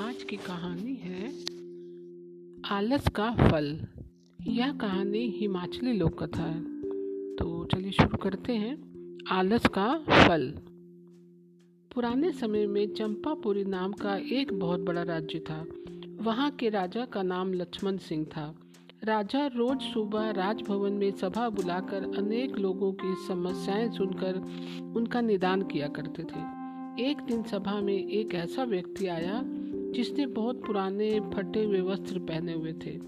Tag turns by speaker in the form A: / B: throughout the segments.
A: आज की कहानी है आलस का फल। यह कहानी हिमाचली लोक कथा है तो चलिए शुरू करते हैं। आलस का फल। पुराने समय में चंपापुरी नाम का एक बहुत बड़ा राज्य था। वहाँ के राजा का नाम लक्ष्मण सिंह था। राजा रोज सुबह राजभवन में सभा बुलाकर अनेक लोगों की समस्याएँ सुनकर उनका निदान किया करते थे। एक दिन सभा में एक ऐसा व्यक्ति आया जिसने बहुत पुराने फटे हुए वस्त्र पहने हुए थे।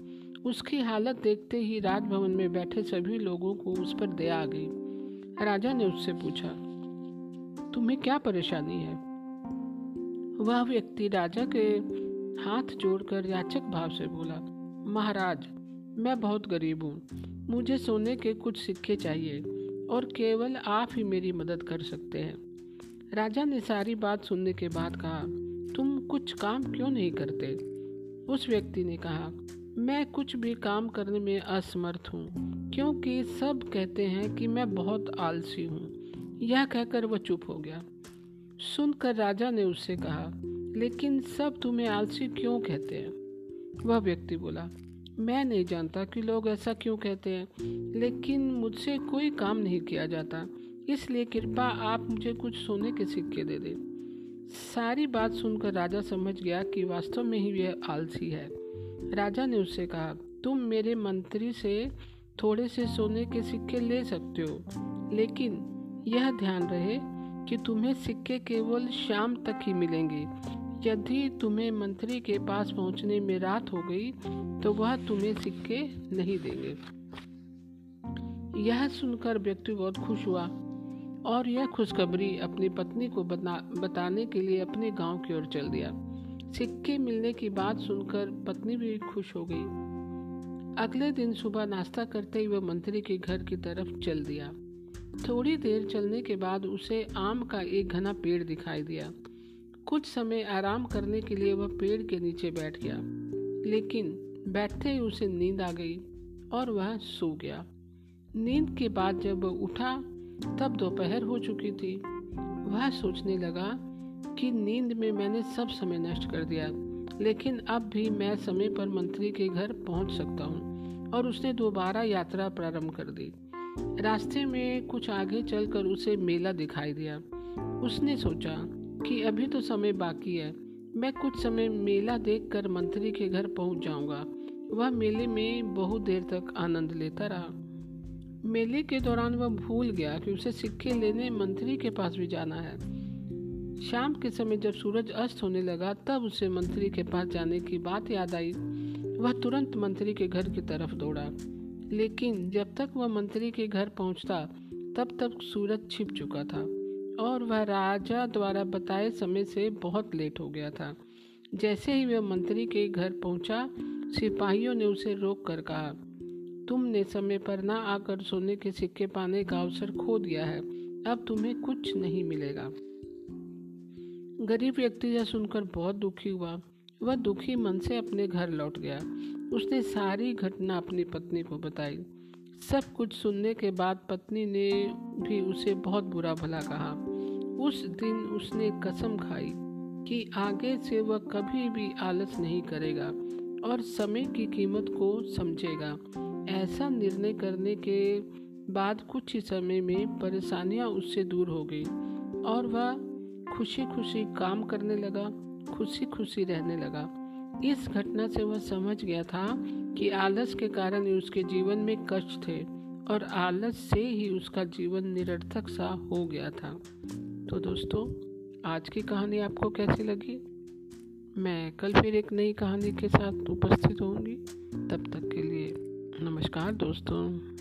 A: उसकी हालत देखते ही राजभवन में बैठे सभी लोगों को उस पर दया आ गई। राजा ने उससे पूछा, तुम्हें क्या परेशानी है? वह व्यक्ति राजा के हाथ जोड़कर याचक भाव से बोला, महाराज, मैं बहुत गरीब हूँ। मुझे सोने के कुछ सिक्के चाहिए और केवल आप ही मेरी मदद कर सकते हैं। राजा ने सारी बात सुनने के बाद कहा, तुम कुछ काम क्यों नहीं करते? उस व्यक्ति ने कहा, मैं कुछ भी काम करने में असमर्थ हूँ, क्योंकि सब कहते हैं कि मैं बहुत आलसी हूँ। यह कहकर वह चुप हो गया। सुनकर राजा ने उससे कहा, लेकिन सब तुम्हें आलसी क्यों कहते हैं? वह व्यक्ति बोला, मैं नहीं जानता कि लोग ऐसा क्यों कहते हैं, लेकिन मुझसे कोई काम नहीं किया जाता। इसलिए कृपा आप मुझे कुछ सोने के सिक्के दे दें। सारी बात सुनकर राजा समझ गया कि वास्तव में ही वह आलसी है। राजा ने उससे कहा, तुम मेरे मंत्री से थोड़े से सोने के सिक्के ले सकते हो, लेकिन यह ध्यान रहे कि तुम्हें सिक्के केवल शाम तक ही मिलेंगे। यदि तुम्हें मंत्री के पास पहुँचने में रात हो गई तो वह तुम्हें सिक्के नहीं देंगे। यह सुनकर व्यक्ति बहुत खुश हुआ। और यह खुशखबरी अपनी पत्नी को बता, बताने के लिए अपने गाँव की ओर चल दिया। सिक्के मिलने की बात सुनकर पत्नी भी खुश हो गई। अगले दिन सुबह नाश्ता करते ही वह मंत्री के घर की तरफ़ चल दिया। थोड़ी देर चलने के बाद उसे आम का एक घना पेड़ दिखाई दिया। कुछ समय आराम करने के लिए वह पेड़ के नीचे बैठ गया लेकिन बैठते ही उसे नींद आ गई और वह सो गया। नींद के बाद जब वह उठा तब दोपहर हो चुकी थी। वह सोचने लगा कि नींद में मैंने सब समय नष्ट कर दिया, लेकिन अब भी मैं समय पर मंत्री के घर पहुँच सकता हूँ और उसने दोबारा यात्रा प्रारंभ कर दी। रास्ते में कुछ आगे चलकर उसे मेला दिखाई दिया। उसने सोचा कि अभी तो समय बाकी है, मैं कुछ समय मेला देखकर मंत्री के घर पहुँच जाऊँगा। वह मेले में बहुत देर तक आनंद लेता रहा। मेले के दौरान वह भूल गया कि उसे सिक्के लेने मंत्री के पास भी जाना है। शाम के समय जब सूरज अस्त होने लगा, तब उसे मंत्री के पास जाने की बात याद आई। वह तुरंत मंत्री के घर की तरफ़ दौड़ा। लेकिन जब तक वह मंत्री के घर पहुँचता, तब तक सूरज छिप चुका था और वह राजा द्वारा बताए समय से बहुत लेट हो गया था। जैसे ही वह मंत्री के घर पहुँचा, सिपाहियों ने उसे रोक कर कहा तुमने समय पर ना आकर सोने के सिक्के पाने का अवसर खो दिया है। अब तुम्हें कुछ नहीं मिलेगा। गरीब व्यक्ति यह सुनकर बहुत दुखी हुआ। वह दुखी मन से अपने घर लौट गया। उसने सारी घटना अपनी पत्नी को बताई। सब कुछ सुनने के बाद पत्नी ने भी उसे बहुत बुरा भला कहा। उस दिन उसने कसम खाई कि आगे से वह कभी भी आलस नहीं करेगा और समय की कीमत को समझेगा। ऐसा निर्णय करने के बाद कुछ ही समय में परेशानियाँ उससे दूर हो गई और वह खुशी खुशी काम करने लगा खुशी खुशी रहने लगा। इस घटना से वह समझ गया था कि आलस के कारण उसके जीवन में कष्ट थे और आलस से ही उसका जीवन निरर्थक सा हो गया था। तो दोस्तों, आज की कहानी आपको कैसी लगी? मैं कल फिर एक नई कहानी के साथ उपस्थित होंगी तब तक नमस्कार दोस्तों।